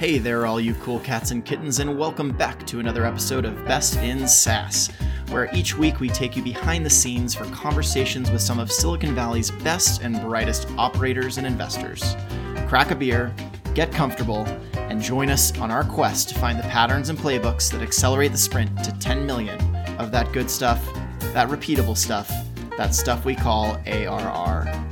Hey there, all you cool cats and kittens, and welcome back to another episode of Best in SaaS, where each week we take you behind the scenes for conversations with some of Silicon Valley's best and brightest operators and investors. Crack a beer, get comfortable, and join us on our quest to find the patterns and playbooks that accelerate the sprint to 10 million of that good stuff, that repeatable stuff, that stuff we call ARR.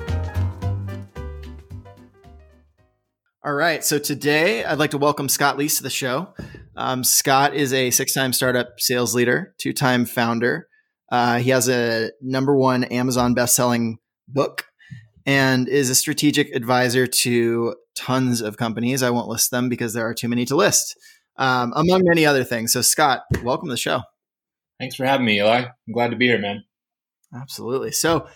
All right. So today I'd like to welcome Scott Leese to the show. Um, Scott is a six time startup sales leader, two time founder. Uh, he has a number one Amazon best selling book and is a strategic advisor to tons of companies. I won't list them because there are too many to list, um, among many other things. So, Scott, welcome to the show. Thanks for having me, Eli. I'm glad to be here, man. Absolutely. So,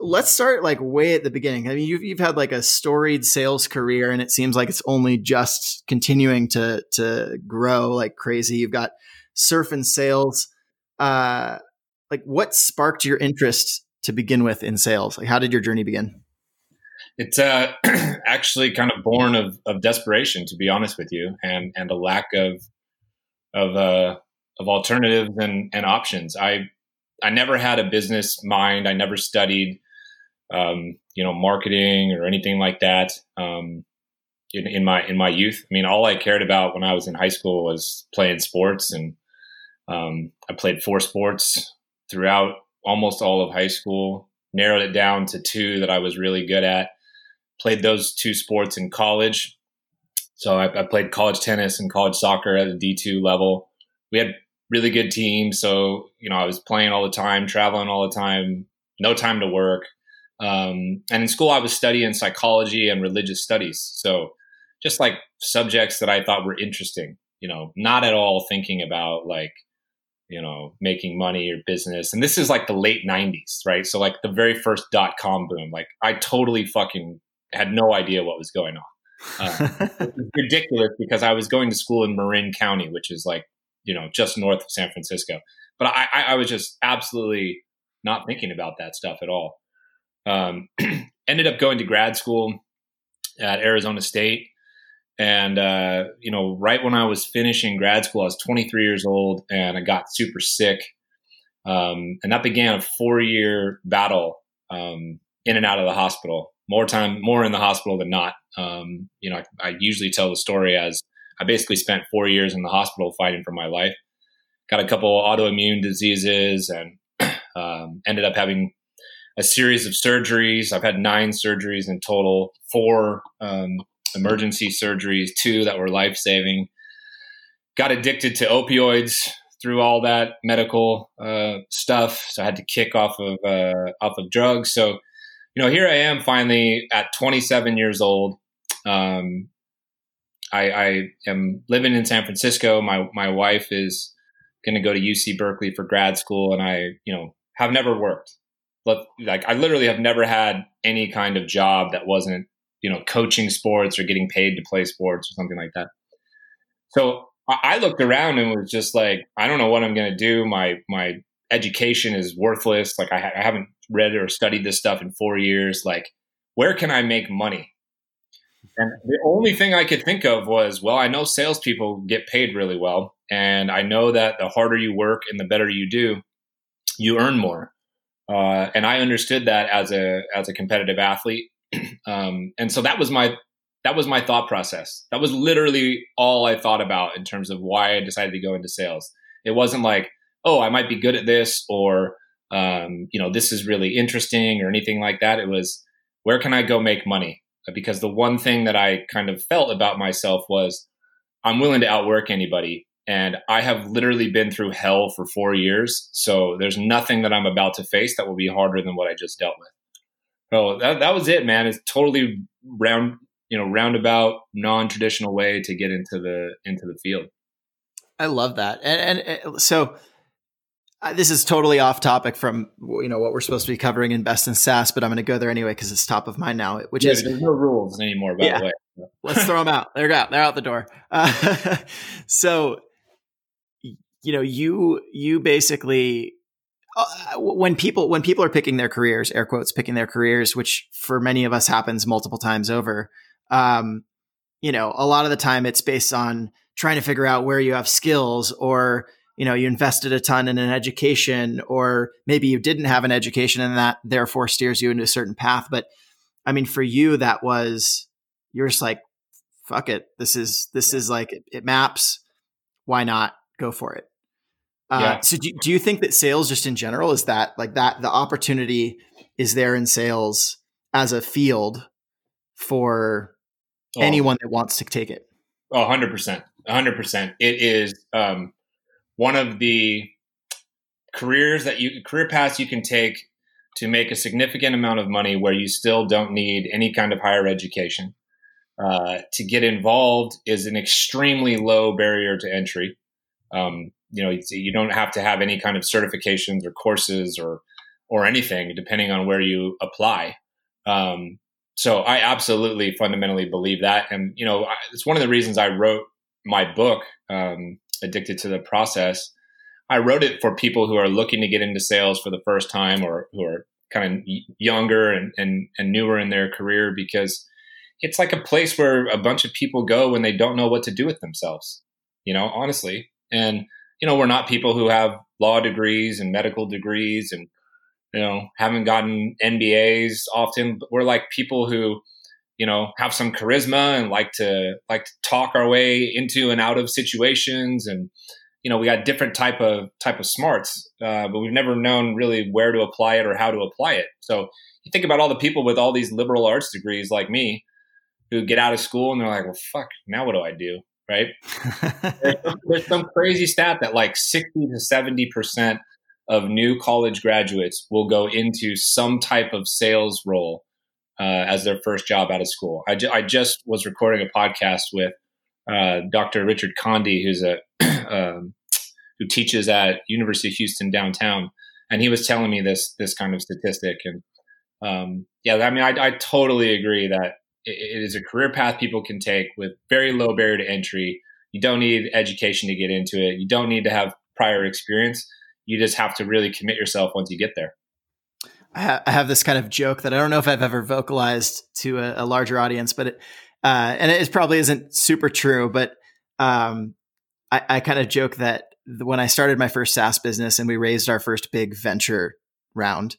let's start like way at the beginning. I mean, you've you've had like a storied sales career, and it seems like it's only just continuing to to grow like crazy. You've got surf and sales. Uh, like, what sparked your interest to begin with in sales? Like, how did your journey begin? It's uh, actually kind of born of, of desperation, to be honest with you, and and a lack of of uh, of alternatives and, and options. I I never had a business mind. I never studied um, you know, marketing or anything like that. Um, in, in, my in my youth, I mean, all I cared about when I was in high school was playing sports, and um, I played four sports throughout almost all of high school. Narrowed it down to two that I was really good at. Played those two sports in college. So I, I played college tennis and college soccer at the D two level. We had really good teams, so you know I was playing all the time, traveling all the time, no time to work. Um, and in school, I was studying psychology and religious studies. So just like subjects that I thought were interesting, you know, not at all thinking about like, you know, making money or business. And this is like the late 90s, right? So like the very first dot com boom. Like I totally fucking had no idea what was going on. Uh, ridiculous because I was going to school in Marin County, which is like, you know, just north of San Francisco. But I, I was just absolutely not thinking about that stuff at all. Um, ended up going to grad school at Arizona State. And, uh, you know, right when I was finishing grad school, I was 23 years old and I got super sick. Um, and that began a four year battle um, in and out of the hospital. More time, more in the hospital than not. Um, you know, I, I, usually tell the story as I basically spent four years in the hospital fighting for my life. Got a couple autoimmune diseases and um, ended up having a series of surgeries. I've had nine surgeries in total, four um, emergency surgeries, two that were life saving. Got addicted to opioids through all that medical uh, stuff, so I had to kick off of uh, off of drugs. So, you know, here I am finally at 27 years old. Um, I, I am living in San Francisco. My my wife is going to go to UC Berkeley for grad school, and I, you know, have never worked like I literally have never had any kind of job that wasn't you know coaching sports or getting paid to play sports or something like that. So I looked around and was just like, I don't know what I'm going to do. My my education is worthless. Like I, ha- I haven't read or studied this stuff in four years. Like where can I make money? And the only thing I could think of was, well, I know salespeople get paid really well, and I know that the harder you work and the better you do, you earn more. Uh, and I understood that as a as a competitive athlete, um, and so that was my that was my thought process. That was literally all I thought about in terms of why I decided to go into sales. It wasn't like, oh, I might be good at this, or um, you know, this is really interesting, or anything like that. It was, where can I go make money? Because the one thing that I kind of felt about myself was, I'm willing to outwork anybody, and I have literally been through hell for four years. So there's nothing that I'm about to face that will be harder than what I just dealt with. So that, that was it, man. It's totally round, you know, roundabout, non-traditional way to get into the into the field. I love that. And, and uh, so uh, this is totally off topic from you know what we're supposed to be covering in Best in SaaS, but I'm going to go there anyway because it's top of mind now. Which yeah, is there's no rules anymore. By yeah, the way, let's throw them out. They're out. They're out the door. Uh, so you know, you you basically uh, when people when people are picking their careers, air quotes, picking their careers, which for many of us happens multiple times over. Um, you know, a lot of the time it's based on trying to figure out where you have skills or you know you invested a ton in an education or maybe you didn't have an education and that therefore steers you into a certain path but i mean for you that was you're just like fuck it this is this yeah. is like it, it, maps why not go for it uh, yeah. so do, do you think that sales just in general is that like that the opportunity is there in sales as a field for oh. anyone that wants to take it oh 100% 100% it is um one of the careers that you career paths you can take to make a significant amount of money where you still don't need any kind of higher education. Uh, to get involved is an extremely low barrier to entry. Um, you know, you don't have to have any kind of certifications or courses or or anything, depending on where you apply. Um, so I absolutely fundamentally believe that, and you know, it's one of the reasons I wrote my book. Um, addicted to the process. I wrote it for people who are looking to get into sales for the first time or who are kind of younger and, and, and newer in their career because it's like a place where a bunch of people go when they don't know what to do with themselves, you know, honestly. And, you know, we're not people who have law degrees and medical degrees and, you know, haven't gotten MBAs often. We're like people who, you know have some charisma and like to like to talk our way into and out of situations and you know we got different type of type of smarts uh, but we've never known really where to apply it or how to apply it so you think about all the people with all these liberal arts degrees like me who get out of school and they're like well fuck now what do i do right there's, some, there's some crazy stat that like 60 to 70 percent of new college graduates will go into some type of sales role uh, as their first job out of school. I, ju- I just was recording a podcast with uh, Dr. Richard Condi, who's a um, who teaches at University of Houston downtown, and he was telling me this this kind of statistic. And um, yeah, I mean, I, I totally agree that it, is a career path people can take with very low barrier to entry. You don't need education to get into it. You don't need to have prior experience. You just have to really commit yourself once you get there. I have this kind of joke that I don't know if I've ever vocalized to a, a larger audience, but it, uh, and it probably isn't super true, but um, I, I kind of joke that when I started my first SaaS business and we raised our first big venture round,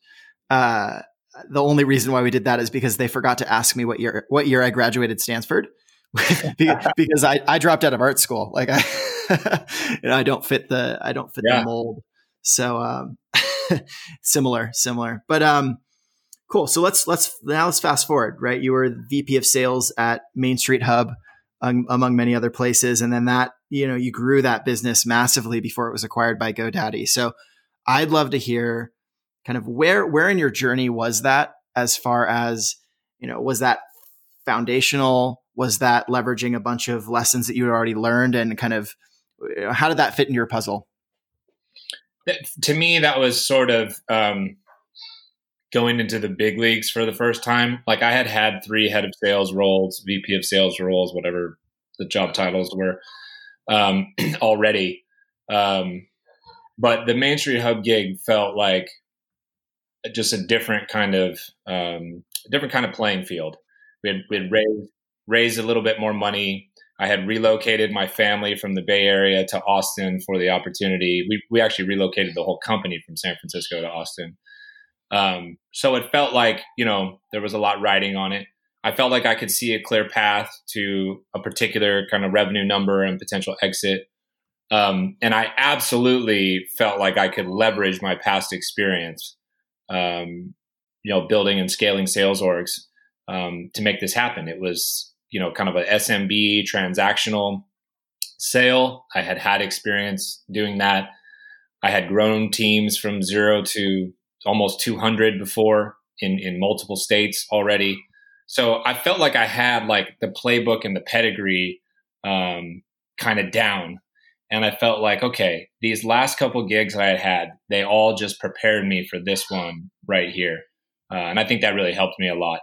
uh, the only reason why we did that is because they forgot to ask me what year what year I graduated Stanford. because I, I dropped out of art school. Like I, you know, I don't fit the I don't fit yeah. the mold. So um, similar, similar. But um, cool. So let's let's now let's fast forward. Right, you were VP of Sales at Main Street Hub, um, among many other places, and then that you know you grew that business massively before it was acquired by GoDaddy. So I'd love to hear kind of where where in your journey was that as far as you know was that foundational was that leveraging a bunch of lessons that you had already learned and kind of how did that fit in your puzzle to me, that was sort of um, going into the big leagues for the first time. Like I had had three head of sales roles, VP of sales roles, whatever the job titles were um, already. Um, but the Main Street Hub gig felt like just a different kind of um, different kind of playing field. We had, we had raised raised a little bit more money. I had relocated my family from the Bay Area to Austin for the opportunity. We, we actually relocated the whole company from San Francisco to Austin. Um, so it felt like, you know, there was a lot riding on it. I felt like I could see a clear path to a particular kind of revenue number and potential exit. Um, and I absolutely felt like I could leverage my past experience, um, you know, building and scaling sales orgs um, to make this happen. It was you know, kind of a SMB transactional sale. I had had experience doing that. I had grown teams from zero to almost 200 before in, in multiple states already. So I felt like I had like the playbook and the pedigree um, kind of down. And I felt like, okay, these last couple gigs I had had, they all just prepared me for this one right here. Uh, and I think that really helped me a lot.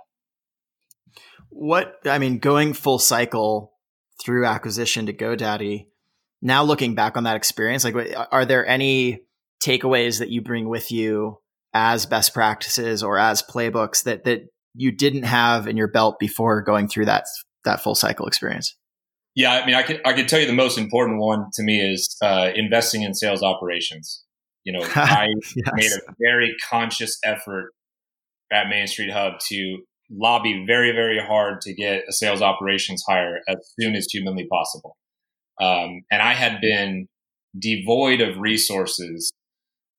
What I mean, going full cycle through acquisition to GoDaddy. Now looking back on that experience, like, are there any takeaways that you bring with you as best practices or as playbooks that that you didn't have in your belt before going through that that full cycle experience? Yeah, I mean, I could I could tell you the most important one to me is uh, investing in sales operations. You know, I yes. made a very conscious effort at Main Street Hub to lobby very very hard to get a sales operations hire as soon as humanly possible. Um, and I had been devoid of resources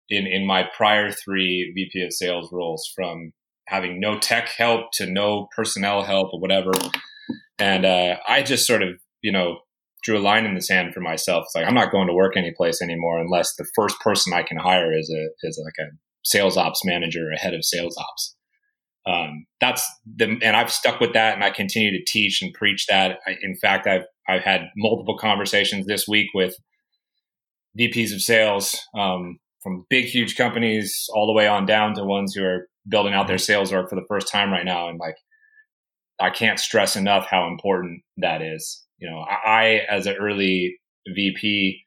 in in my prior three VP of sales roles, from having no tech help to no personnel help or whatever. And uh, I just sort of, you know, drew a line in the sand for myself. It's like I'm not going to work anyplace anymore unless the first person I can hire is a is like a sales ops manager, a head of sales ops. Um, that's the and I've stuck with that, and I continue to teach and preach that. I, in fact, I've I've had multiple conversations this week with VPs of sales um, from big, huge companies all the way on down to ones who are building out their sales org for the first time right now. And like, I can't stress enough how important that is. You know, I, as an early VP,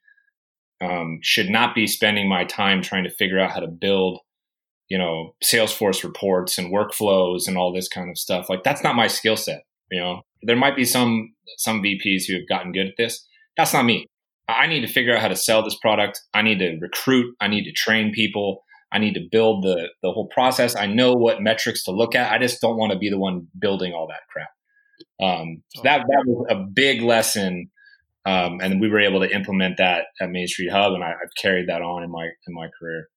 um, should not be spending my time trying to figure out how to build, you know, Salesforce reports and workflows and all this kind of stuff. Like, that's not my skill set. You know, there might be some some VPs who have gotten good at this. That's not me. I need to figure out how to sell this product. I need to recruit. I need to train people. I need to build the the whole process. I know what metrics to look at. I just don't want to be the one building all that crap. Um, so that that was a big lesson, um, and we were able to implement that at Main Street Hub, and I, have carried that on in my in my career.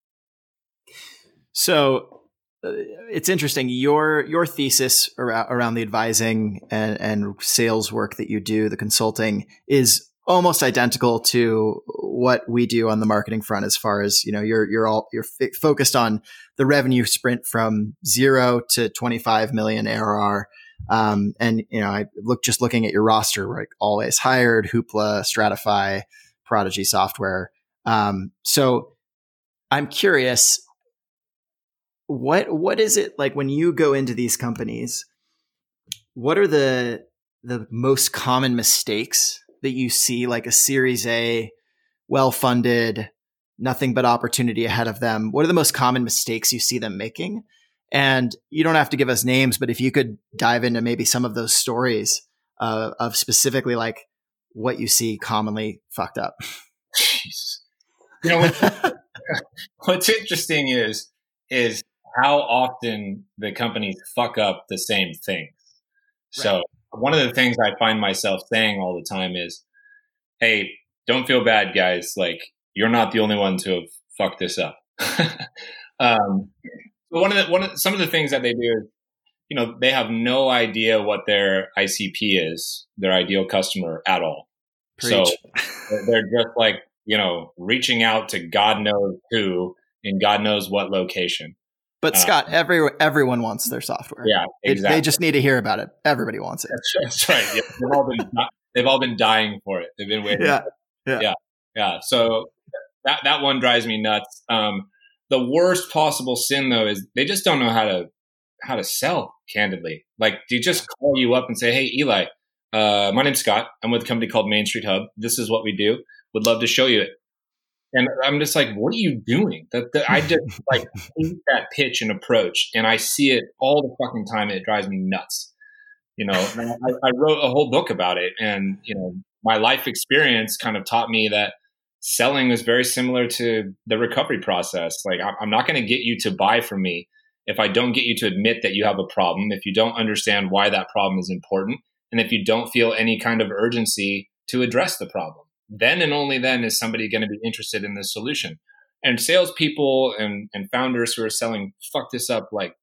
So uh, it's interesting. Your your thesis around, around the advising and, and sales work that you do, the consulting, is almost identical to what we do on the marketing front as far as you know you're you're all you're f- focused on the revenue sprint from 0 to 25 million ARR um, and you know I look just looking at your roster like AlwaysHired Hoopla Stratify Prodigy software um, so I'm curious what what is it like when you go into these companies what are the the most common mistakes that you see like a series A, well funded, nothing but opportunity ahead of them? What are the most common mistakes you see them making? And you don't have to give us names, but if you could dive into maybe some of those stories uh, of specifically like what you see commonly fucked up. Jeez. You know, what's, what's interesting is, is how often the companies fuck up the same thing. So one of the things I find myself saying all the time is, "Hey, don't feel bad, guys. Like you're not the only ones who have fucked this up." um, one of the one of some of the things that they do is, you know, they have no idea what their ICP is, their ideal customer at all. Preach. So they're just like you know reaching out to God knows who in God knows what location. But uh, Scott, every everyone wants their software. Yeah, exactly. they just need to hear about it. Everybody wants it. That's, that's right. Yeah. They've all been they've all been dying for it. They've been waiting. Yeah, yeah, yeah, yeah. So that that one drives me nuts. Um, the worst possible sin though is they just don't know how to how to sell. Candidly, like do you just call you up and say, "Hey, Eli, uh, my name's Scott. I'm with a company called Main Street Hub. This is what we do. Would love to show you it." And I'm just like, what are you doing? That, I just like hate that pitch and approach, and I see it all the fucking time, and it drives me nuts. You know, I, I wrote a whole book about it, and you know, my life experience kind of taught me that selling is very similar to the recovery process. Like, I'm not going to get you to buy from me if I don't get you to admit that you have a problem, if you don't understand why that problem is important, and if you don't feel any kind of urgency to address the problem then and only then is somebody going to be interested in this solution. And salespeople and, and founders who are selling fuck this up like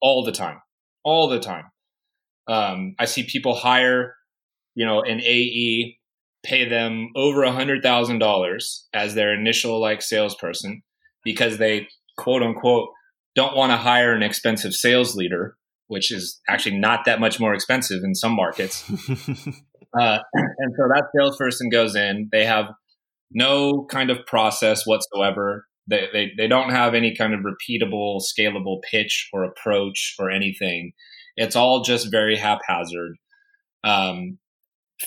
all the time, all the time. Um, I see people hire, you know, an AE, pay them over a hundred thousand dollars as their initial like salesperson because they quote unquote don't want to hire an expensive sales leader, which is actually not that much more expensive in some markets. Uh, and so that salesperson goes in. They have no kind of process whatsoever. They, they, they don't have any kind of repeatable, scalable pitch or approach or anything. It's all just very haphazard. Um,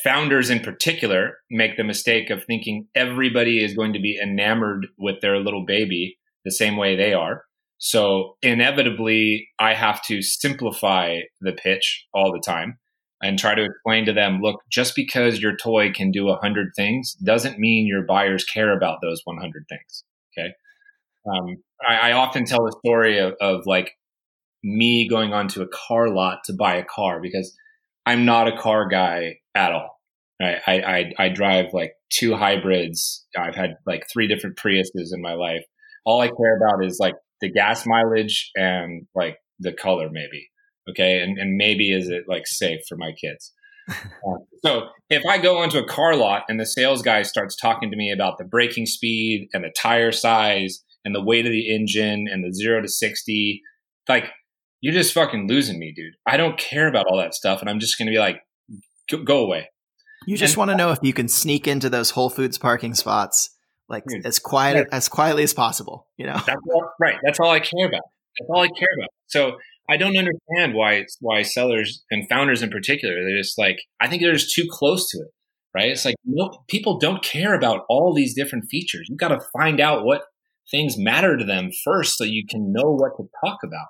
founders in particular make the mistake of thinking everybody is going to be enamored with their little baby the same way they are. So inevitably, I have to simplify the pitch all the time and try to explain to them look just because your toy can do 100 things doesn't mean your buyers care about those 100 things okay um, I, I, often tell the story of, of like me going onto a car lot to buy a car because i'm not a car guy at all. I, I, I drive like two hybrids i've had like three different priuses in my life all i care about is like the gas mileage and like the color maybe Okay. And, and maybe is it like safe for my kids? uh, so if I go onto a car lot and the sales guy starts talking to me about the braking speed and the tire size and the weight of the engine and the zero to 60, like you're just fucking losing me, dude. I don't care about all that stuff. And I'm just going to be like, go, go away. You just want to know if you can sneak into those Whole Foods parking spots like dude, as quiet as quietly as possible. You know, that's all, right? That's all I care about. That's all I care about. So I don't understand why why sellers and founders in particular they're just like I think they're just too close to it, right? It's like no people don't care about all these different features. You got to find out what things matter to them first, so you can know what to talk about.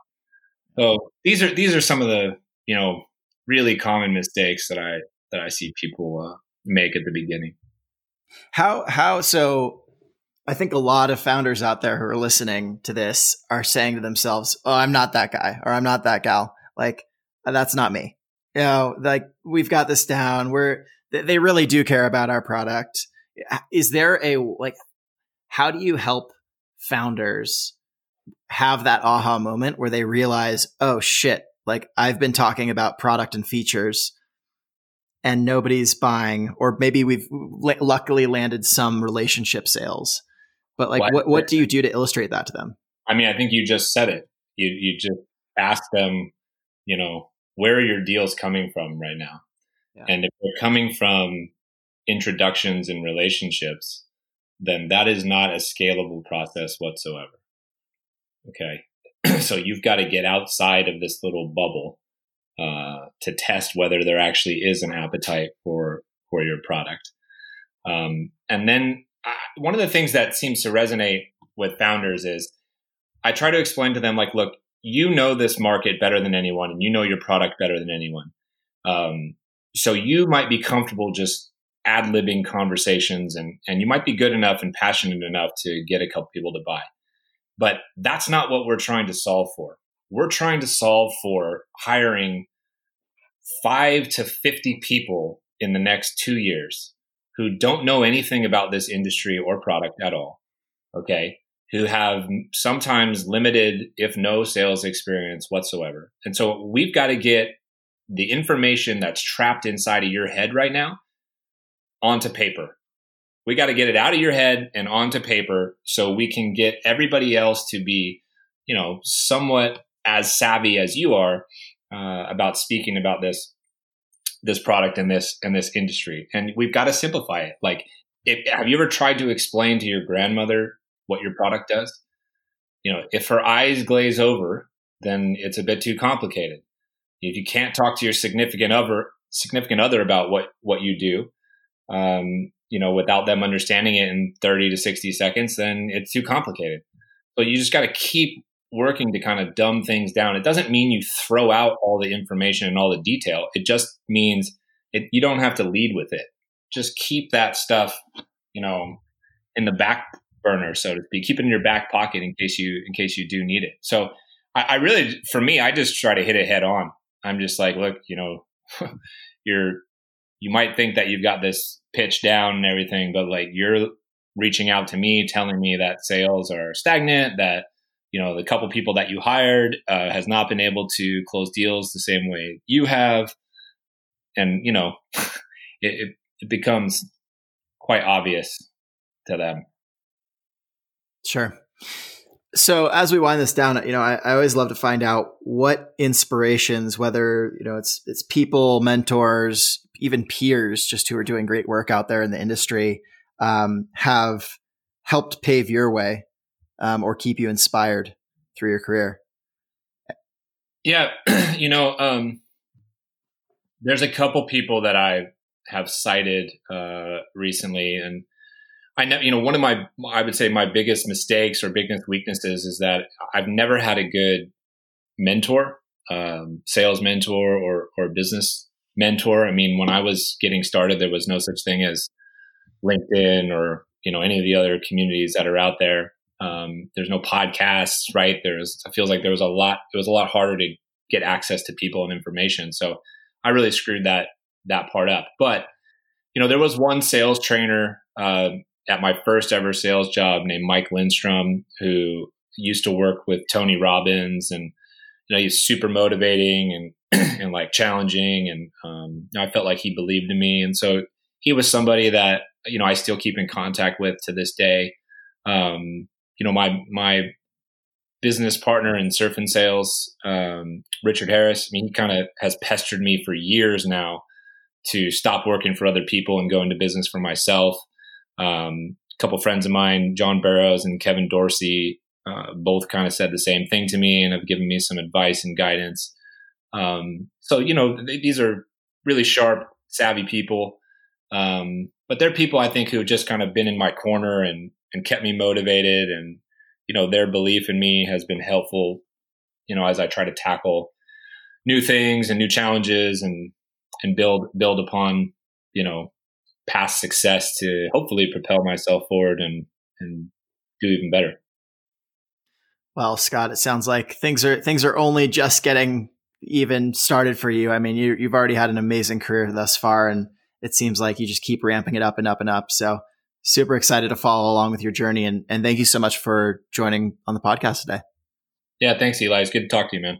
So these are these are some of the you know really common mistakes that I that I see people uh, make at the beginning. How how so I think a lot of founders out there who are listening to this are saying to themselves, "Oh, I'm not that guy or I'm not that gal. Like that's not me." You know, like we've got this down. We're they really do care about our product. Is there a like how do you help founders have that aha moment where they realize, "Oh shit, like I've been talking about product and features and nobody's buying or maybe we've l- luckily landed some relationship sales but like, what, what, what do you do to illustrate that to them? I mean, I think you just said it. You, you just ask them, you know, where are your deals coming from right now? Yeah. And if they're coming from introductions and relationships, then that is not a scalable process whatsoever. Okay. so you've got to get outside of this little bubble uh, to test whether there actually is an appetite for for your product. Um, and then one of the things that seems to resonate with founders is I try to explain to them like, look, you know this market better than anyone, and you know your product better than anyone. Um, so you might be comfortable just ad libbing conversations, and and you might be good enough and passionate enough to get a couple people to buy. But that's not what we're trying to solve for. We're trying to solve for hiring five to fifty people in the next two years who don't know anything about this industry or product at all. Okay. Who have sometimes limited, if no sales experience whatsoever. And so we've got to get the information that's trapped inside of your head right now onto paper. We got to get it out of your head and onto paper so we can get everybody else to be, you know, somewhat as savvy as you are uh, about speaking about this this product and this in this industry. And we've got to simplify it. Like if, have you ever tried to explain to your grandmother what your product does? You know if her eyes glaze over then it's a bit too complicated. If you can't talk to your significant other significant other about what what you do um, you know without them understanding it in 30 to 60 seconds then it's too complicated. So you just got to keep working to kind of dumb things down. It doesn't mean you throw out all the information and all the detail. It just means it, you don't have to lead with it. Just keep that stuff, you know, in the back burner, so to speak. Keep it in your back pocket in case you in case you do need it. So I, I really, for me, I just try to hit it head on. I'm just like, look, you know, you're you might think that you've got this pitch down and everything, but like you're reaching out to me, telling me that sales are stagnant, that you know the couple people that you hired uh, has not been able to close deals the same way you have. And you know it, it, becomes quite obvious to them. Sure. So as we wind this down you know I, I always love to find out what inspirations whether you know it's it's people mentors even peers just who are doing great work out there in the industry um, have helped pave your way um, or keep you inspired through your career? Yeah, you know, um, there's a couple people that I have cited uh, recently, and I know, you know, one of my, I would say, my biggest mistakes or biggest weaknesses is that I've never had a good mentor, um, sales mentor, or or business mentor. I mean, when I was getting started, there was no such thing as LinkedIn or you know any of the other communities that are out there. Um, there's no podcasts, right? There's it feels like there was a lot. It was a lot harder to get access to people and information. So I really screwed that that part up. But you know, there was one sales trainer uh, at my first ever sales job named Mike Lindstrom who used to work with Tony Robbins, and you know, he's super motivating and and like challenging, and um, you know, I felt like he believed in me, and so he was somebody that you know I still keep in contact with to this day. Um, you know, my my business partner in surf and sales, um, Richard Harris. I mean, he kind of has pestered me for years now to stop working for other people and go into business for myself. Um, a couple friends of mine, John Barrows and Kevin Dorsey, uh, both kind of said the same thing to me and have given me some advice and guidance. Um, so, you know, th- these are really sharp, savvy people. Um, but they're people I think who have just kind of been in my corner and, and kept me motivated. And, you know, their belief in me has been helpful, you know, as I try to tackle new things and new challenges and, and build, build upon, you know, past success to hopefully propel myself forward and, and do even better. Well, Scott, it sounds like things are things are only just getting even started for you. I mean, you, you've already had an amazing career thus far, and it seems like you just keep ramping it up and up and up. So, super excited to follow along with your journey, and and thank you so much for joining on the podcast today. Yeah, thanks, Eli. It's good to talk to you, man.